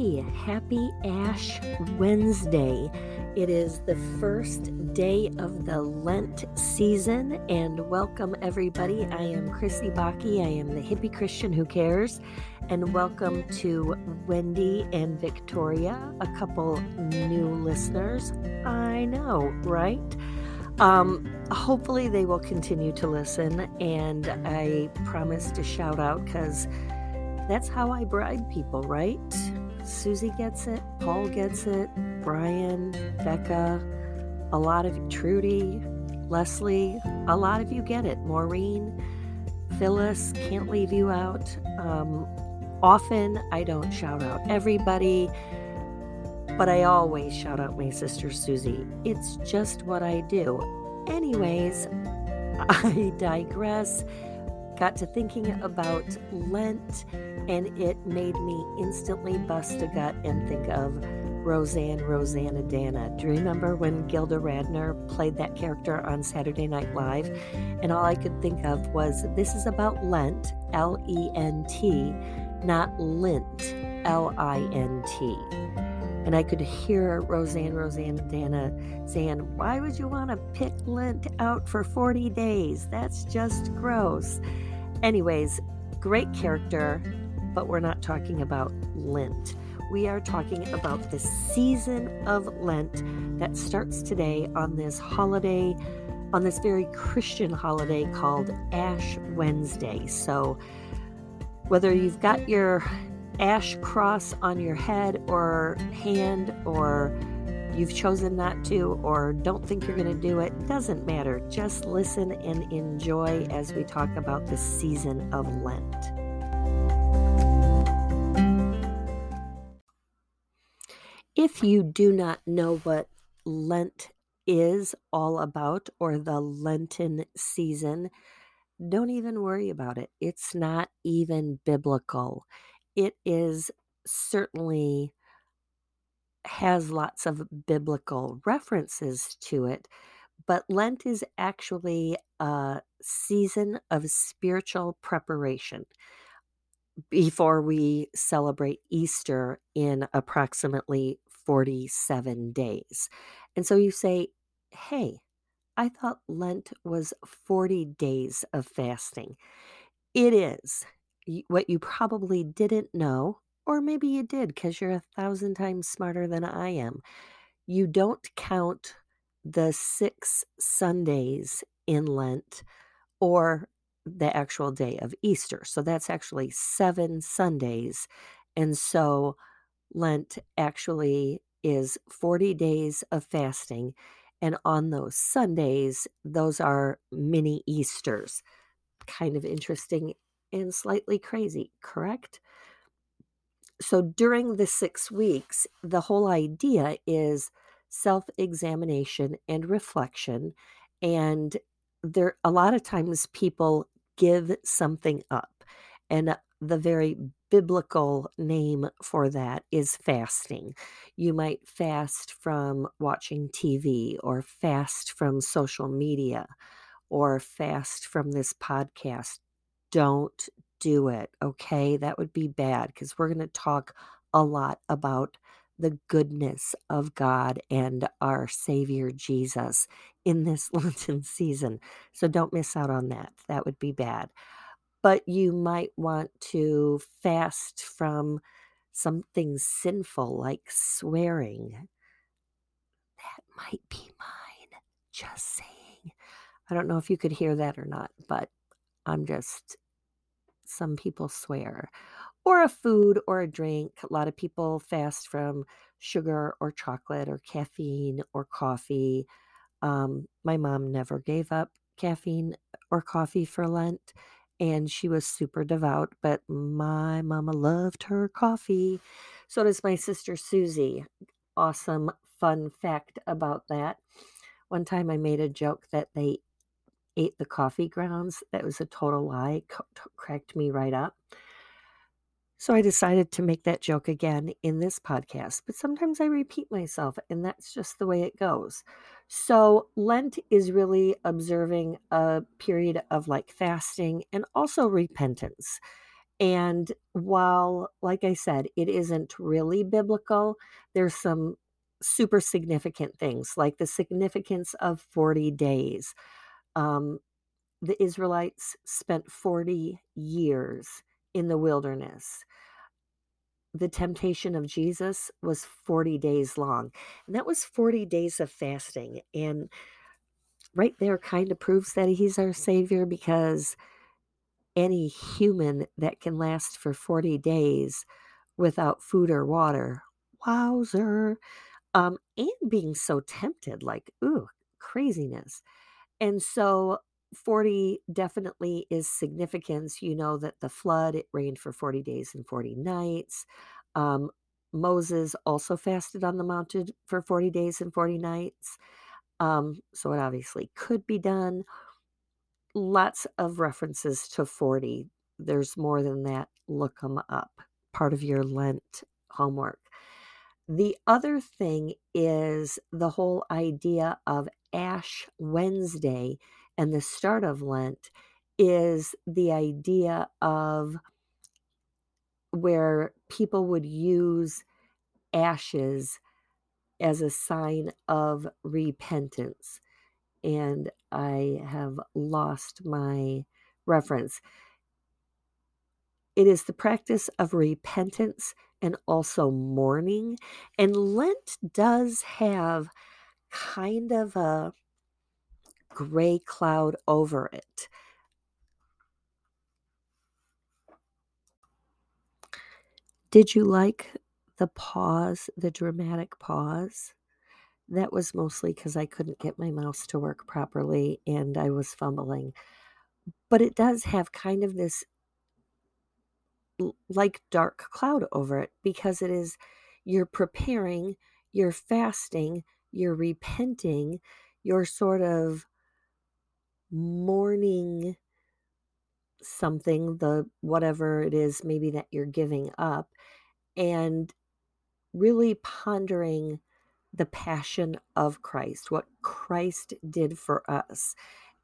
Hey, happy Ash Wednesday. It is the first day of the Lent season, and welcome everybody. I am Krissy Bakke. I am the hippie Christian who cares, and welcome to Wendy and Victoria, a couple new listeners. I know, right? Um, hopefully, they will continue to listen, and I promise to shout out because that's how I bribe people, right? Susie gets it, Paul gets it, Brian, Becca, a lot of Trudy, Leslie, a lot of you get it. Maureen, Phyllis, can't leave you out. Um, often I don't shout out everybody, but I always shout out my sister Susie. It's just what I do. Anyways, I digress got to thinking about Lent, and it made me instantly bust a gut and think of Roseanne Roseannadanna. Do you remember when Gilda Radner played that character on Saturday Night Live? And all I could think of was this is about Lent, L E N T, not Lint, L I N T. And I could hear Roseanne Roseannadanna saying, Why would you want to pick Lent out for 40 days? That's just gross. Anyways, great character, but we're not talking about Lent. We are talking about the season of Lent that starts today on this holiday, on this very Christian holiday called Ash Wednesday. So, whether you've got your ash cross on your head or hand or you've chosen not to or don't think you're going to do it, doesn't matter. Just listen and enjoy as we talk about the season of Lent. If you do not know what Lent is all about or the Lenten season, don't even worry about it. It's not even biblical. It is certainly has lots of biblical references to it, but Lent is actually a season of spiritual preparation before we celebrate Easter in approximately 47 days. And so you say, hey, I thought Lent was 40 days of fasting. It is. What you probably didn't know or maybe you did because you're a thousand times smarter than I am. You don't count the six Sundays in Lent or the actual day of Easter. So that's actually seven Sundays. And so Lent actually is 40 days of fasting. And on those Sundays, those are mini Easters. Kind of interesting and slightly crazy, correct? So during the six weeks, the whole idea is self examination and reflection. And there, a lot of times people give something up. And the very biblical name for that is fasting. You might fast from watching TV or fast from social media or fast from this podcast. Don't do it. Okay. That would be bad because we're going to talk a lot about the goodness of God and our Savior Jesus in this Lenten season. So don't miss out on that. That would be bad. But you might want to fast from something sinful like swearing. That might be mine. Just saying. I don't know if you could hear that or not, but I'm just some people swear, or a food or a drink. A lot of people fast from sugar or chocolate or caffeine or coffee. Um, my mom never gave up caffeine or coffee for Lent, and she was super devout, but my mama loved her coffee. So does my sister Susie. Awesome fun fact about that. One time I made a joke that they ate the coffee grounds. That was a total lie, cracked me right up. So I decided to make that joke again in this podcast, but sometimes I repeat myself, and that's just the way it goes. So Lent is really observing a period of like fasting and also repentance. And while, like I said, it isn't really biblical, there's some super significant things, like the significance of 40 days. Um, the Israelites spent 40 years in the wilderness. The temptation of Jesus was 40 days long, and that was 40 days of fasting. And right there kind of proves that he's our savior because any human that can last for 40 days without food or water, wowzer. Um, and being so tempted, like, ooh, craziness. And so 40 definitely is significance. You know that the flood, it rained for 40 days and 40 nights. Um, Moses also fasted on the mountain for 40 days and 40 nights. Um, so it obviously could be done. Lots of references to 40. There's more than that. Look them up. Part of your Lent homework. The other thing is the whole idea of Ash Wednesday and the start of Lent is the idea of where people would use ashes as a sign of repentance. And I have lost my reference. It is the practice of repentance and also mourning. And Lent does have kind of a gray cloud over it. Did you like the pause, the dramatic pause? That was mostly because I couldn't get my mouse to work properly and I was fumbling. But it does have kind of this like dark cloud over it because it is you're preparing, you're fasting, you're repenting, you're sort of mourning something, the whatever it is maybe that you're giving up, and really pondering the passion of Christ, what Christ did for us.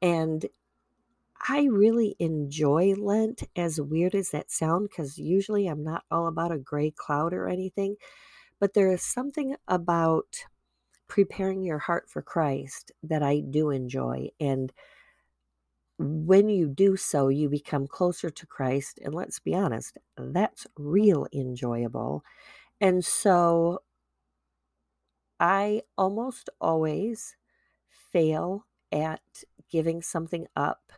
And I really enjoy Lent, as weird as that sound, because usually I'm not all about a gray cloud or anything. But there is something about preparing your heart for Christ that I do enjoy. And when you do so, you become closer to Christ. And let's be honest, that's real enjoyable. And so I almost always fail at giving something up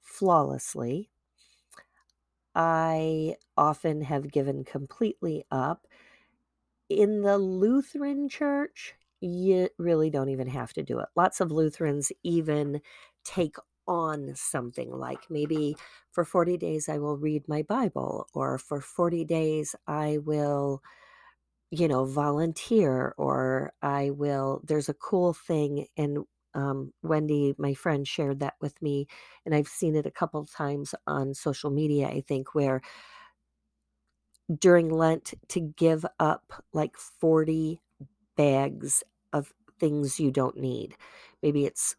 flawlessly. I often have given completely up. In the Lutheran church, you really don't even have to do it. Lots of Lutherans even take on something like maybe for 40 days I will read my Bible, or for 40 days I will, you know, volunteer, or I will. There's a cool thing, and um, Wendy, my friend, shared that with me, and I've seen it a couple times on social media, I think, where during Lent to give up like 40 bags of things you don't need. Maybe it's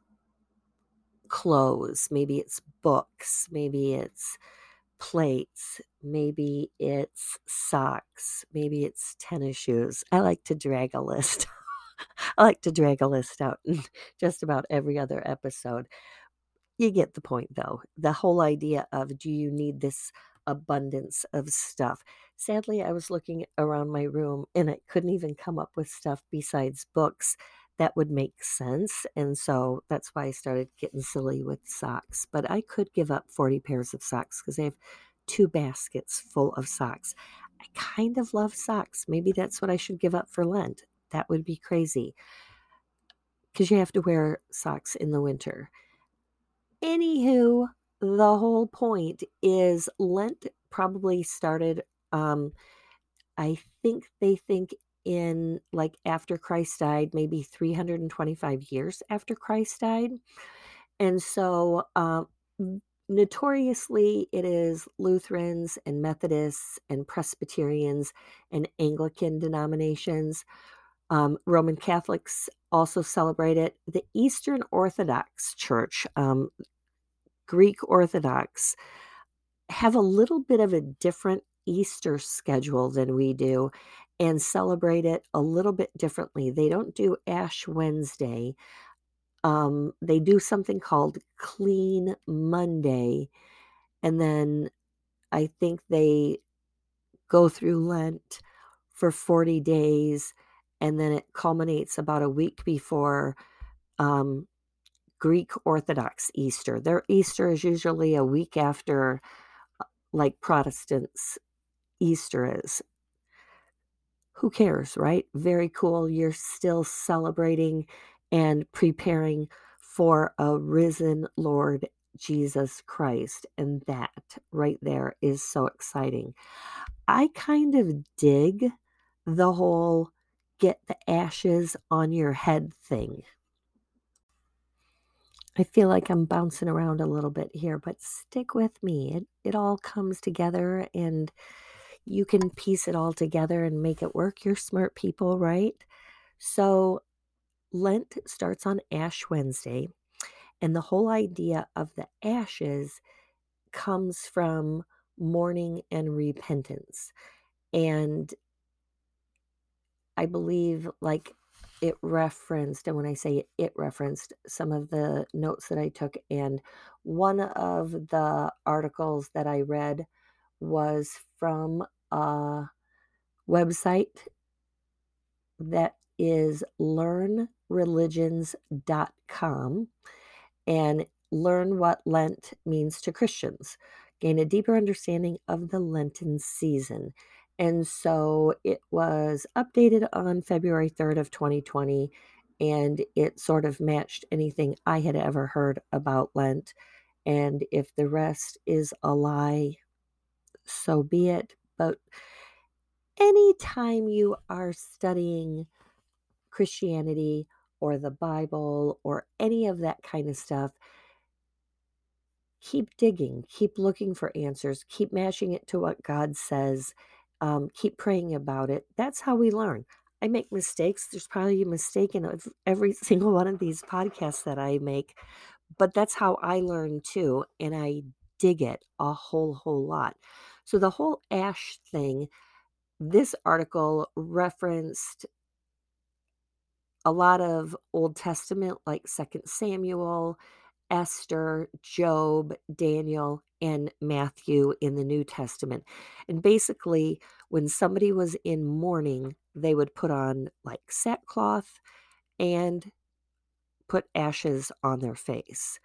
clothes, maybe it's books, maybe it's plates, maybe it's socks, maybe it's tennis shoes. I like to drag a list. I like to drag a list out in just about every other episode. You get the point, though. The whole idea of do you need this abundance of stuff? Sadly, I was looking around my room and I couldn't even come up with stuff besides books that would make sense. And so that's why I started getting silly with socks. But I could give up 40 pairs of socks because I have two baskets full of socks. I kind of love socks. Maybe that's what I should give up for Lent. That would be crazy because you have to wear socks in the winter. Anywho, the whole point is Lent probably started. Um, I think they think in like after Christ died, maybe 325 years after Christ died. And so, um, notoriously, it is Lutherans and Methodists and Presbyterians and Anglican denominations. Um, Roman Catholics also celebrate it. The Eastern Orthodox Church, um, Greek Orthodox, have a little bit of a different Easter schedule than we do and celebrate it a little bit differently. They don't do Ash Wednesday. Um, they do something called Clean Monday. And then I think they go through Lent for 40 days. And then it culminates about a week before um, Greek Orthodox Easter. Their Easter is usually a week after, uh, like Protestants' Easter is. Who cares, right? Very cool. You're still celebrating and preparing for a risen Lord Jesus Christ. And that right there is so exciting. I kind of dig the whole get the ashes on your head thing. I feel like I'm bouncing around a little bit here, but stick with me. It, it all comes together and you can piece it all together and make it work. You're smart people, right? So, Lent starts on Ash Wednesday, and the whole idea of the ashes comes from mourning and repentance. And I believe, like, it referenced, and when I say it referenced some of the notes that I took, and one of the articles that I read was from a website that is learnreligions.com and learn what Lent means to Christians, gain a deeper understanding of the Lenten season. And so it was updated on February 3rd of 2020 and it sort of matched anything I had ever heard about Lent. And if the rest is a lie, so be it. But anytime you are studying Christianity or the Bible or any of that kind of stuff, keep digging, keep looking for answers, keep mashing it to what God says, um, keep praying about it. That's how we learn. I make mistakes. There's probably a mistake in every single one of these podcasts that I make, but that's how I learn too. And I dig it a whole, whole lot. So the whole ash thing, this article referenced a lot of Old Testament, like Second Samuel, Esther, Job, Daniel, and Matthew in the New Testament. And basically, when somebody was in mourning, they would put on like sackcloth and put ashes on their face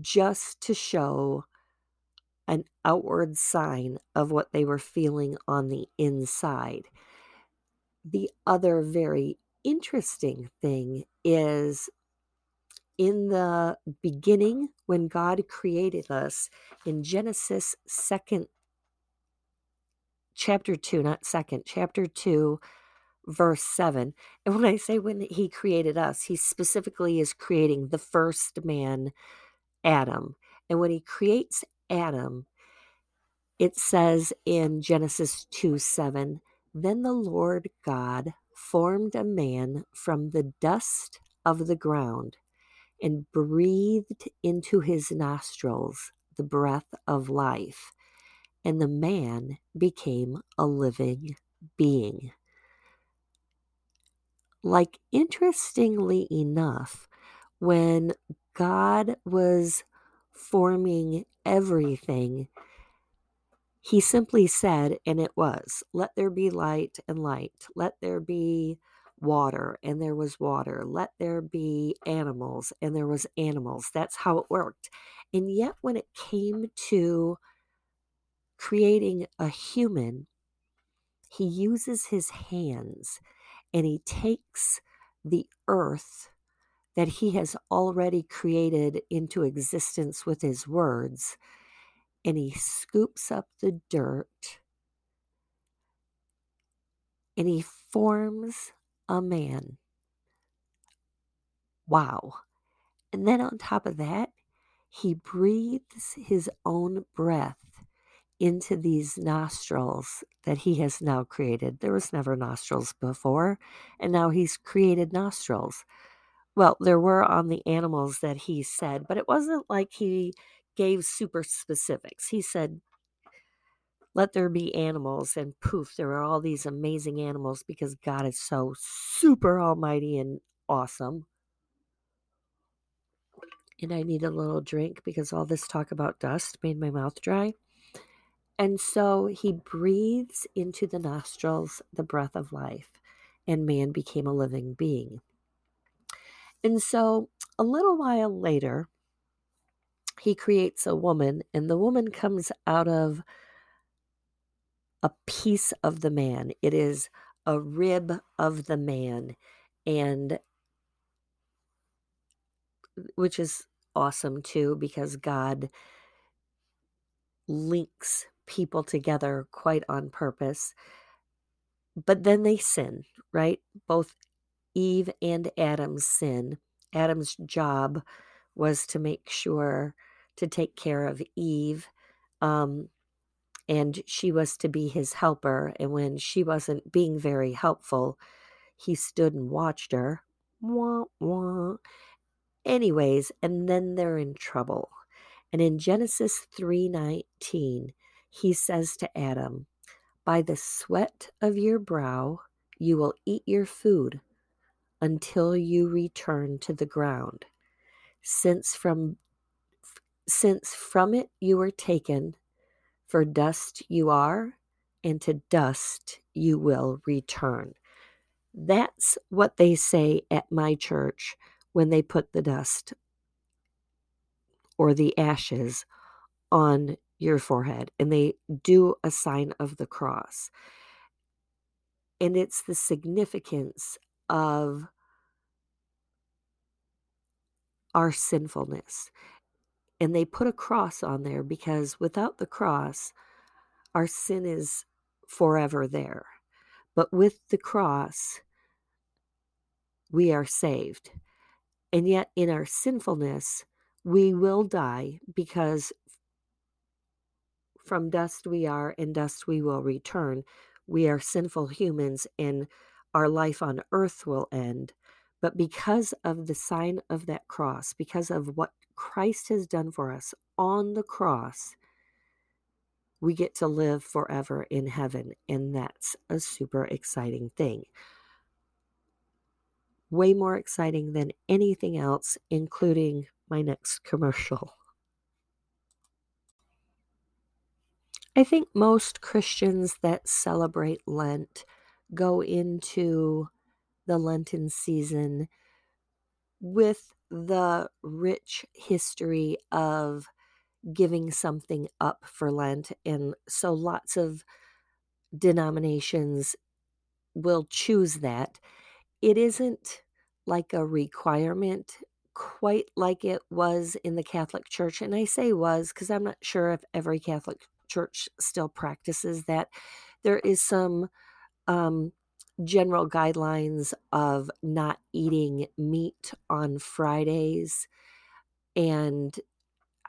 just to show an outward sign of what they were feeling on the inside. The other very interesting thing is in the beginning, when God created us in Genesis 2nd, chapter 2, not second, chapter 2, verse 7. And when I say when he created us, he specifically is creating the first man, Adam. And when he creates Adam, it says in Genesis 2 7, then the Lord God formed a man from the dust of the ground and breathed into his nostrils the breath of life, and the man became a living being. Like, interestingly enough, when God was forming everything, he simply said, and it was, let there be light and light. Let there be water and there was water. Let there be animals and there was animals. That's how it worked. And yet when it came to creating a human, he uses his hands and he takes the earth that he has already created into existence with his words and he scoops up the dirt and he forms a man. Wow. And then on top of that, he breathes his own breath into these nostrils that he has now created. There was never nostrils before, and now he's created nostrils. Well, there were on the animals that he said, but it wasn't like he gave super specifics. He said let there be animals, and poof, there are all these amazing animals because God is so super almighty and awesome. And I need a little drink because all this talk about dust made my mouth dry. And so he breathes into the nostrils the breath of life, and man became a living being. And so a little while later, he creates a woman, and the woman comes out of a piece of the man. It is a rib of the man, and which is awesome too because God links people together quite on purpose. But then they sin, right? Both Eve and Adam's sin. Adam's job was to make sure to take care of Eve. Um, and she was to be his helper. And when she wasn't being very helpful, he stood and watched her. Wah, wah. Anyways, and then they're in trouble. And in Genesis 3:19, he says to Adam, "By the sweat of your brow you will eat your food until you return to the ground, since from since from it you were taken, for dust you are, and to dust you will return." That's what they say at my church when they put the dust or the ashes on your forehead and they do a sign of the cross. And it's the significance of our sinfulness. And they put a cross on there because without the cross, our sin is forever there. But with the cross, we are saved. And yet, in our sinfulness, we will die because from dust we are, and dust we will return. We are sinful humans, and our life on earth will end. But because of the sign of that cross, because of what Christ has done for us on the cross, we get to live forever in heaven. And that's a super exciting thing way more exciting than anything else, including my next commercial. I think most Christians that celebrate Lent go into the Lenten season with the rich history of giving something up for Lent. And so lots of denominations will choose that. It isn't like a requirement quite like it was in the Catholic Church. And I say was because I'm not sure if every Catholic church still practices that. There is some um, general guidelines of not eating meat on Fridays. And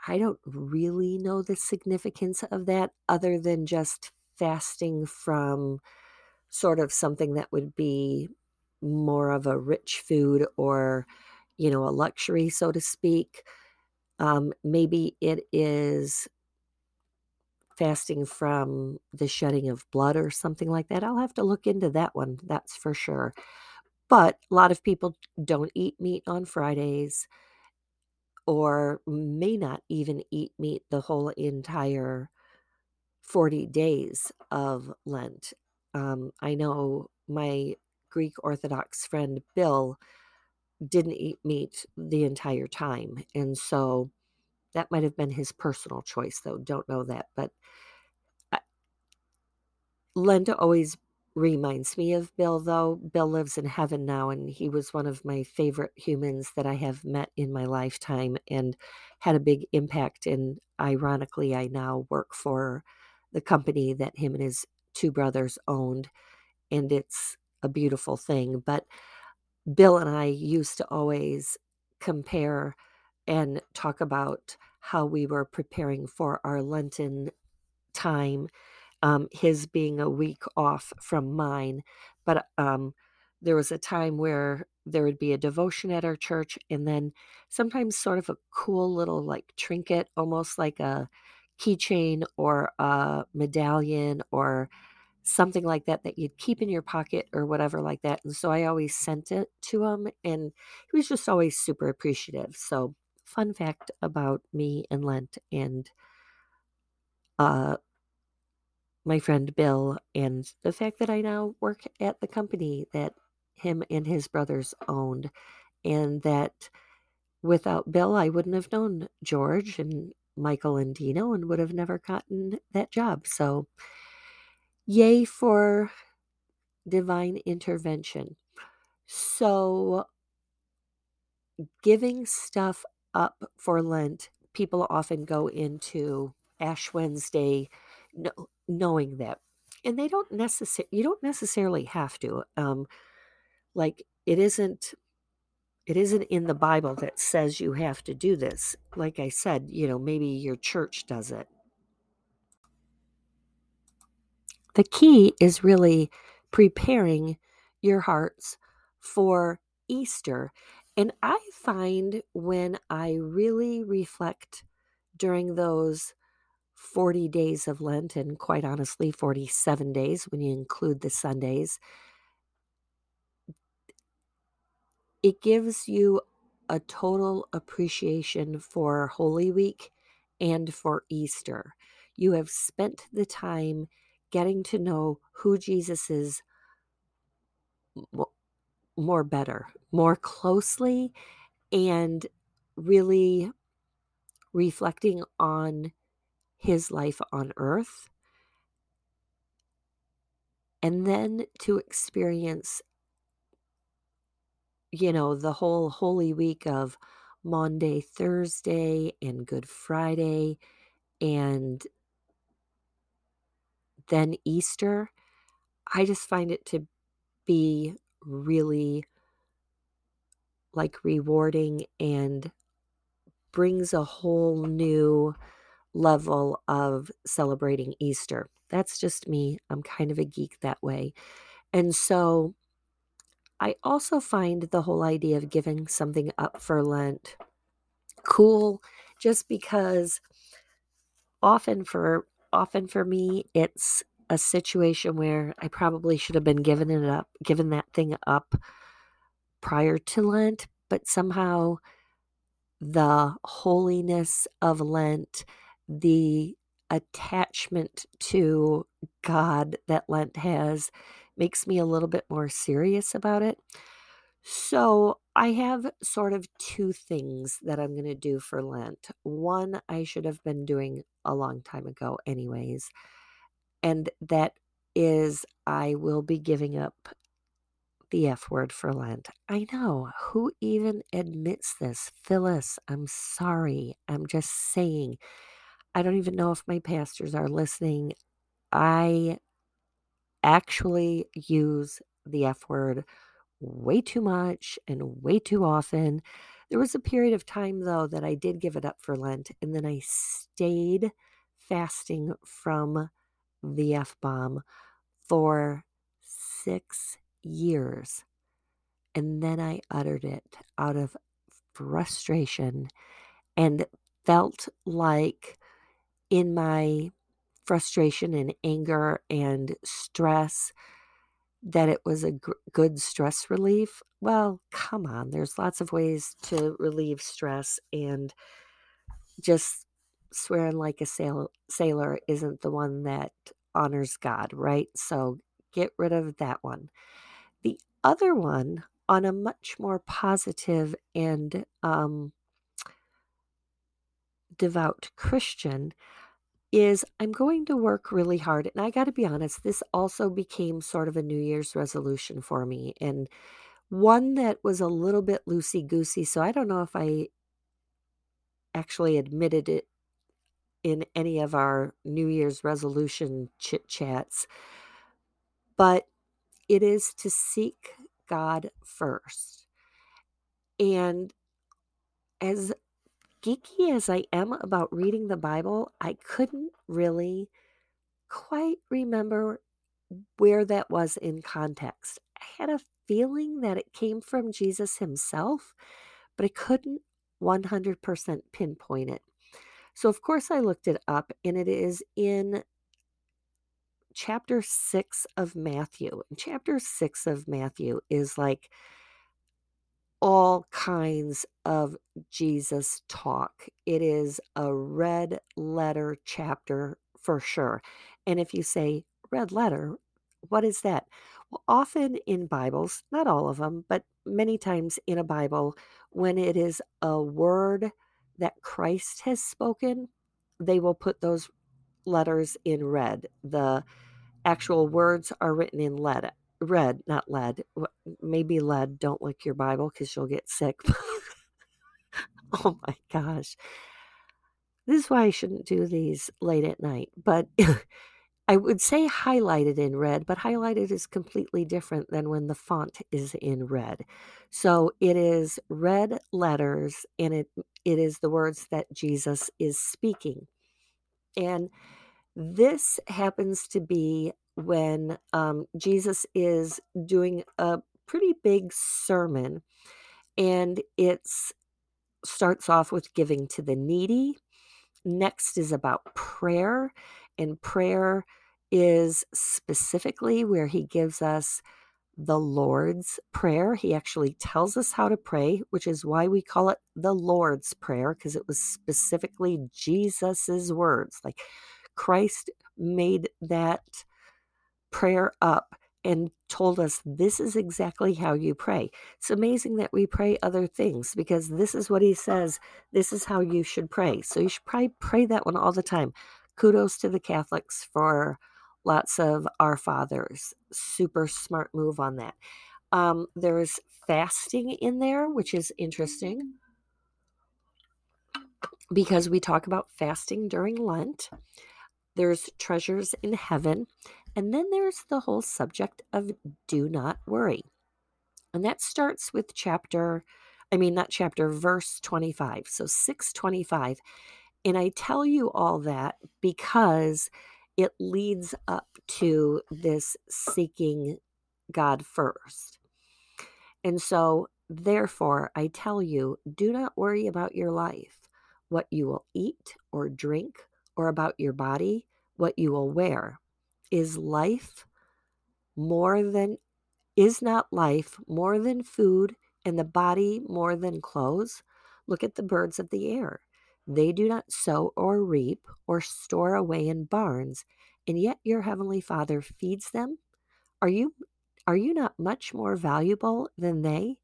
I don't really know the significance of that other than just fasting from sort of something that would be more of a rich food or, you know, a luxury, so to speak. Um, maybe it is fasting from the shedding of blood or something like that. I'll have to look into that one, that's for sure. But a lot of people don't eat meat on Fridays or may not even eat meat the whole entire 40 days of Lent. Um, I know my Greek Orthodox friend Bill didn't eat meat the entire time. And so that might have been his personal choice, though. Don't know that. But Lent always reminds me of Bill, though. Bill lives in heaven now, and he was one of my favorite humans that I have met in my lifetime and had a big impact. And ironically, I now work for the company that him and his two brothers owned. And it's a beautiful thing. But Bill and I used to always compare and talk about how we were preparing for our Lenten time, um, his being a week off from mine. But um, there was a time where there would be a devotion at our church, and then sometimes sort of a cool little like trinket, almost like a keychain or a medallion or something like that that you'd keep in your pocket or whatever like that. And so I always sent it to him and he was just always super appreciative. So fun fact about me and Lent and uh my friend Bill and the fact that I now work at the company that him and his brothers owned and that without Bill I wouldn't have known George and Michael and Dino and would have never gotten that job. So yay for divine intervention. So giving stuff up for Lent, people often go into Ash Wednesday no, knowing that. And they don't necessarily, you don't necessarily have to. Um, like it isn't it isn't in the Bible that says you have to do this. Like I said, you know, maybe your church does it. The key is really preparing your hearts for Easter. And I find when I really reflect during those 40 days of Lent, and quite honestly, 47 days when you include the Sundays, it gives you a total appreciation for Holy Week and for Easter. You have spent the time getting to know who Jesus is more better, more closely, and really reflecting on his life on earth. And then to experience you know, the whole Holy Week of Maundy Thursday, and Good Friday, and then Easter, I just find it to be really like rewarding and brings a whole new level of celebrating Easter. That's just me. I'm kind of a geek that way. And so I also find the whole idea of giving something up for Lent cool just because often for often for me it's a situation where I probably should have been given it up given that thing up prior to Lent, but somehow the holiness of Lent, the attachment to God that Lent has makes me a little bit more serious about it. So, I have sort of two things that I'm going to do for Lent. One, I should have been doing a long time ago, anyways. And that is, I will be giving up the F word for Lent. I know. Who even admits this? Phyllis, I'm sorry. I'm just saying. I don't even know if my pastors are listening. I actually use the F word way too much and way too often. There was a period of time, though, that I did give it up for Lent, and then I stayed fasting from the F bomb for six years. And then I uttered it out of frustration and felt like in my frustration and anger and stress that it was a good stress relief. Well, come on, there's lots of ways to relieve stress, and just swearing like a sail- sailor isn't the one that honors God, right? So get rid of that one. The other one, on a much more positive and um, devout Christian, is I'm going to work really hard. And I got to be honest, this also became sort of a New Year's resolution for me and one that was a little bit loosey goosey. So I don't know if I actually admitted it in any of our New Year's resolution chit chats, but it is to seek God first. And as geeky as I am about reading the Bible, I couldn't really quite remember where that was in context. I had a feeling that it came from Jesus himself, but I couldn't 100% pinpoint it. So, of course, I looked it up, and it is in chapter 6 of Matthew. And chapter 6 of Matthew is like all kinds of Jesus talk. It is a red letter chapter for sure. And if you say red letter, what is that? Well, often in Bibles, not all of them, but many times in a Bible, when it is a word that Christ has spoken, they will put those letters in red. The actual words are written in lead red, not lead. Maybe lead. Don't lick your Bible because you'll get sick. oh my gosh. This is why I shouldn't do these late at night. But I would say highlighted in red, but highlighted is completely different than when the font is in red. So it is red letters and it it is the words that Jesus is speaking. And this happens to be when um, Jesus is doing a pretty big sermon, and it starts off with giving to the needy. Next is about prayer, and prayer is specifically where he gives us the Lord's Prayer. He actually tells us how to pray, which is why we call it the Lord's Prayer, because it was specifically Jesus's words. Like Christ made that prayer up and told us this is exactly how you pray. It's amazing that we pray other things because this is what he says. This is how you should pray. So you should probably pray that one all the time. Kudos to the Catholics for lots of Our Fathers. Super smart move on that. Um, there's fasting in there, which is interesting because we talk about fasting during Lent. There's treasures in heaven. And then there's the whole subject of do not worry. And that starts with chapter, I mean, not chapter, verse 25. So 625. And I tell you all that because it leads up to this seeking God first. And so, therefore, I tell you, do not worry about your life, what you will eat or drink, or about your body, what you will wear. Is life more than, is not life more than food, and the body more than clothes? Look at the birds of the air. They do not sow or reap or store away in barns, and yet your heavenly Father feeds them. Are you are you not much more valuable than they?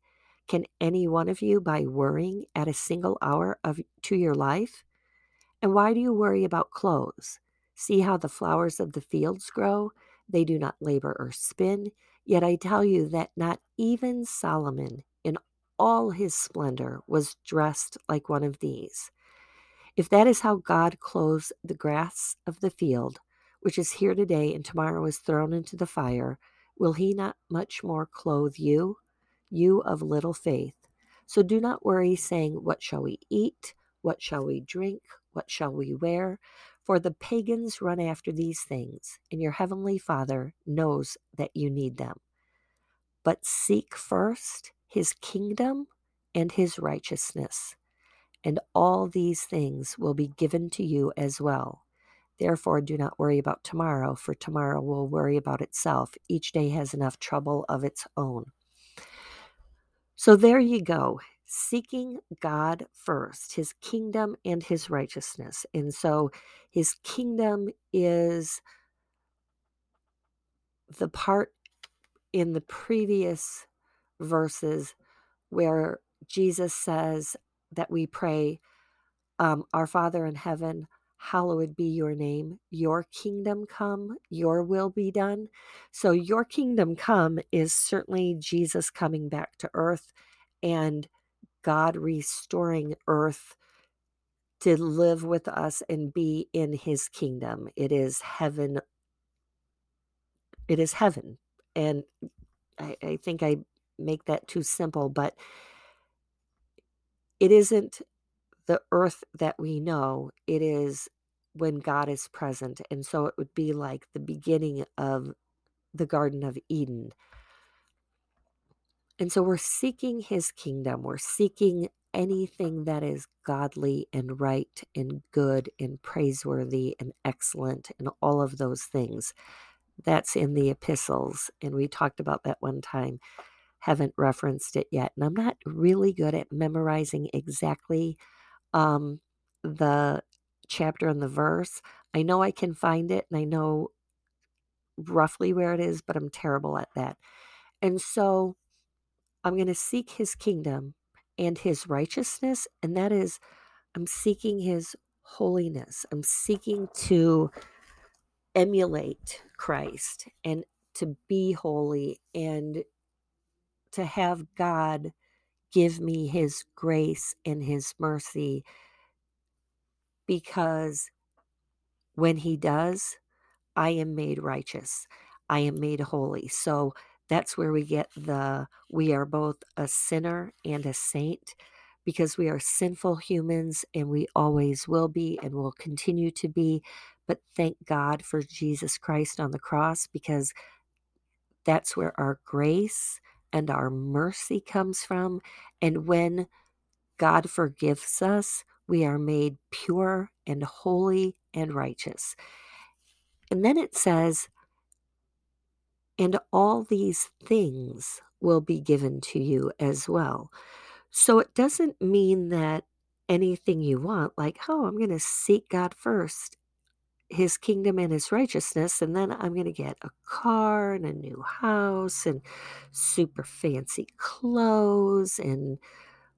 Can any one of you by worrying add a single hour of to your life? And why do you worry about clothes? See how the flowers of the fields grow? They do not labor or spin. Yet I tell you that not even Solomon in all his splendor was dressed like one of these. If that is how God clothes the grass of the field, which is here today and tomorrow is thrown into the fire, will he not much more clothe you, you of little faith? So do not worry, saying, What shall we eat? What shall we drink? What shall we wear? For the pagans run after these things, and your heavenly Father knows that you need them. But seek first his kingdom and his righteousness and all these things will be given to you as well. Therefore, do not worry about tomorrow, for tomorrow will worry about itself. Each day has enough trouble of its own. So, there you go, seeking God first, his kingdom and his righteousness. And so, his kingdom is the part in the previous verses where Jesus says, that we pray, um, Our Father in heaven, hallowed be your name, your kingdom come, your will be done. So, your kingdom come is certainly Jesus coming back to earth and God restoring earth to live with us and be in his kingdom. It is heaven. It is heaven. And I, I think I make that too simple, but it isn't the earth that we know, it is when God is present. And so it would be like the beginning of the Garden of Eden. And so we're seeking his kingdom, we're seeking anything that is godly and right and good and praiseworthy and excellent and all of those things. That's in the epistles. And we talked about that one time. Haven't referenced it yet. And I'm not really good at memorizing exactly um, the chapter and the verse. I know I can find it and I know roughly where it is, but I'm terrible at that. And so I'm going to seek his kingdom and his righteousness. And that is, I'm seeking his holiness. I'm seeking to emulate Christ and to be holy and to have God give me his grace and his mercy because when he does, I am made righteous. I am made holy. So that's where we get the we are both a sinner and a saint because we are sinful humans and we always will be and will continue to be. But thank God for Jesus Christ on the cross because that's where our grace and our mercy comes from. And when God forgives us, we are made pure and holy and righteous. And then it says, and all these things will be given to you as well. So it doesn't mean that anything you want, like, oh, I'm going to seek God first, his kingdom and his righteousness, and then I'm going to get a car and a new house and super fancy clothes and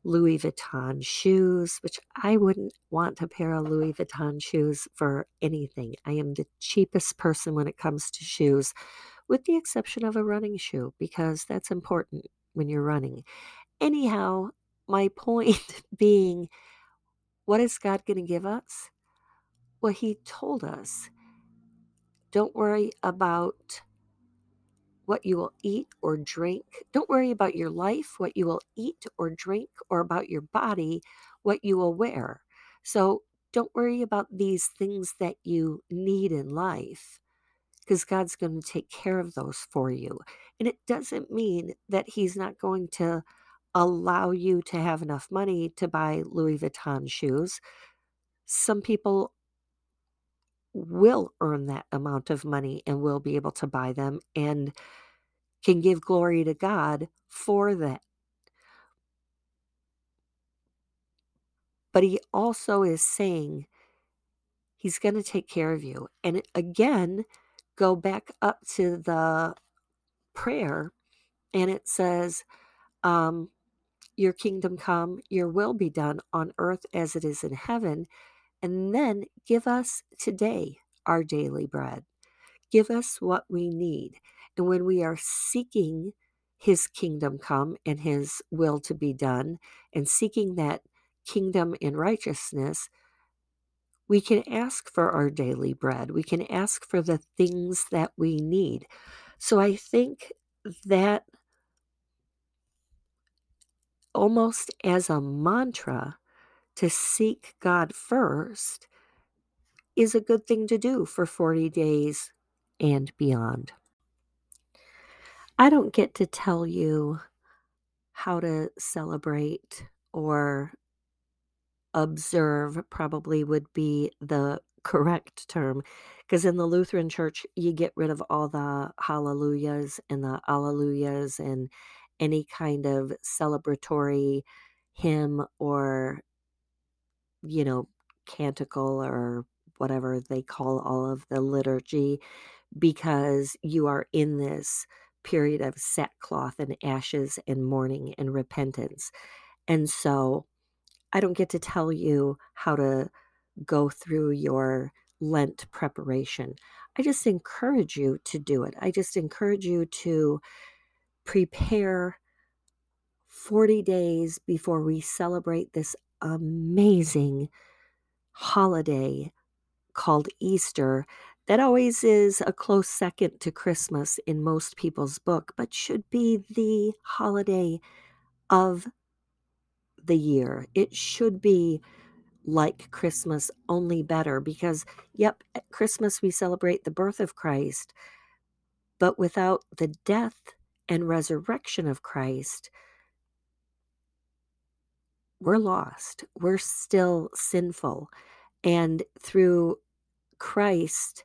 Louis Vuitton shoes, which I wouldn't want a pair of Louis Vuitton shoes for anything. I am the cheapest person when it comes to shoes with the exception of a running shoe, because that's important when you're running. Anyhow, my point being, what is God going to give us? Well, He told us don't worry about what you will eat or drink. Don't worry about your life, what you will eat or drink, or about your body, what you will wear. So don't worry about these things that you need in life because God's going to take care of those for you. And it doesn't mean that He's not going to allow you to have enough money to buy Louis Vuitton shoes. Some people will earn that amount of money and will be able to buy them and can give glory to God for that. But he also is saying he's going to take care of you. And again, go back up to the prayer and it says, um, Your kingdom come, your will be done on earth as it is in heaven. And then give us today our daily bread. Give us what we need. And when we are seeking his kingdom come and his will to be done, and seeking that kingdom in righteousness, we can ask for our daily bread. We can ask for the things that we need. So I think that almost as a mantra to seek God first is a good thing to do for 40 days and beyond. I don't get to tell you how to celebrate or observe probably would be the correct term because in the Lutheran church you get rid of all the hallelujahs and the alleluias and any kind of celebratory hymn or you know canticle or whatever they call all of the liturgy because you are in this period of sackcloth and ashes and mourning and repentance and so I don't get to tell you how to go through your Lent preparation. I just encourage you to do it. I just encourage you to prepare 40 days before we celebrate this amazing holiday called Easter that always is a close second to Christmas in most people's book, but should be the holiday of the year. It should be like Christmas, only better because, yep, at Christmas we celebrate the birth of Christ, but without the death and resurrection of Christ, we're lost. We're still sinful. And through Christ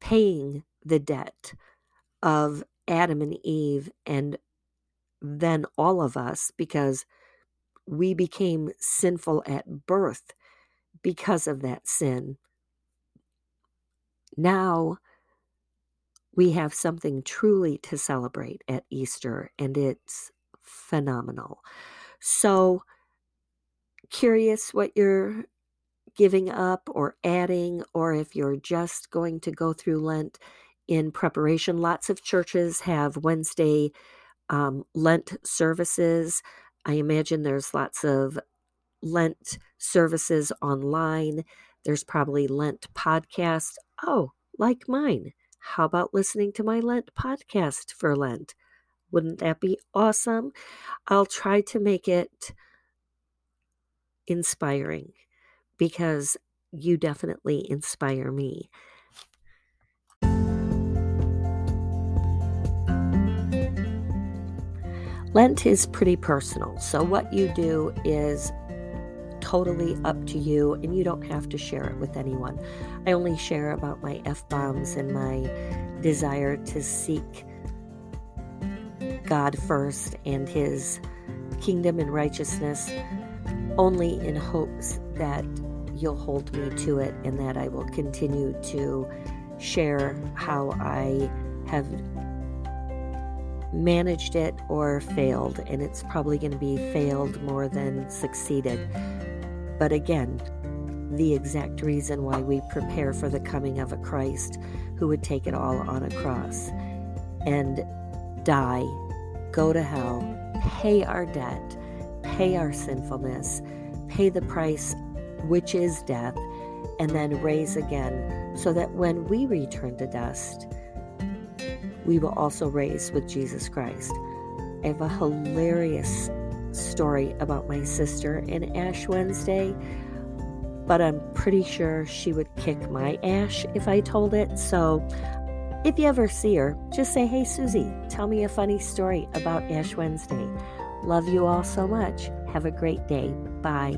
paying the debt of Adam and Eve and then all of us, because we became sinful at birth because of that sin. Now we have something truly to celebrate at Easter, and it's phenomenal. So, curious what you're giving up or adding, or if you're just going to go through Lent in preparation. Lots of churches have Wednesday um, Lent services. I imagine there's lots of Lent services online. There's probably Lent podcasts. Oh, like mine. How about listening to my Lent podcast for Lent? Wouldn't that be awesome? I'll try to make it inspiring because you definitely inspire me. Lent is pretty personal, so what you do is totally up to you, and you don't have to share it with anyone. I only share about my F bombs and my desire to seek God first and His kingdom and righteousness only in hopes that you'll hold me to it and that I will continue to share how I have managed it or failed. And it's probably going to be failed more than succeeded. But again, the exact reason why we prepare for the coming of a Christ who would take it all on a cross and die, go to hell, pay our debt, pay our sinfulness, pay the price, which is death, and then raise again, so that when we return to dust, we will also raise with Jesus Christ. I have a hilarious story about my sister in Ash Wednesday, but I'm pretty sure she would kick my ash if I told it. So if you ever see her, just say, Hey, Susie, tell me a funny story about Ash Wednesday. Love you all so much. Have a great day. Bye.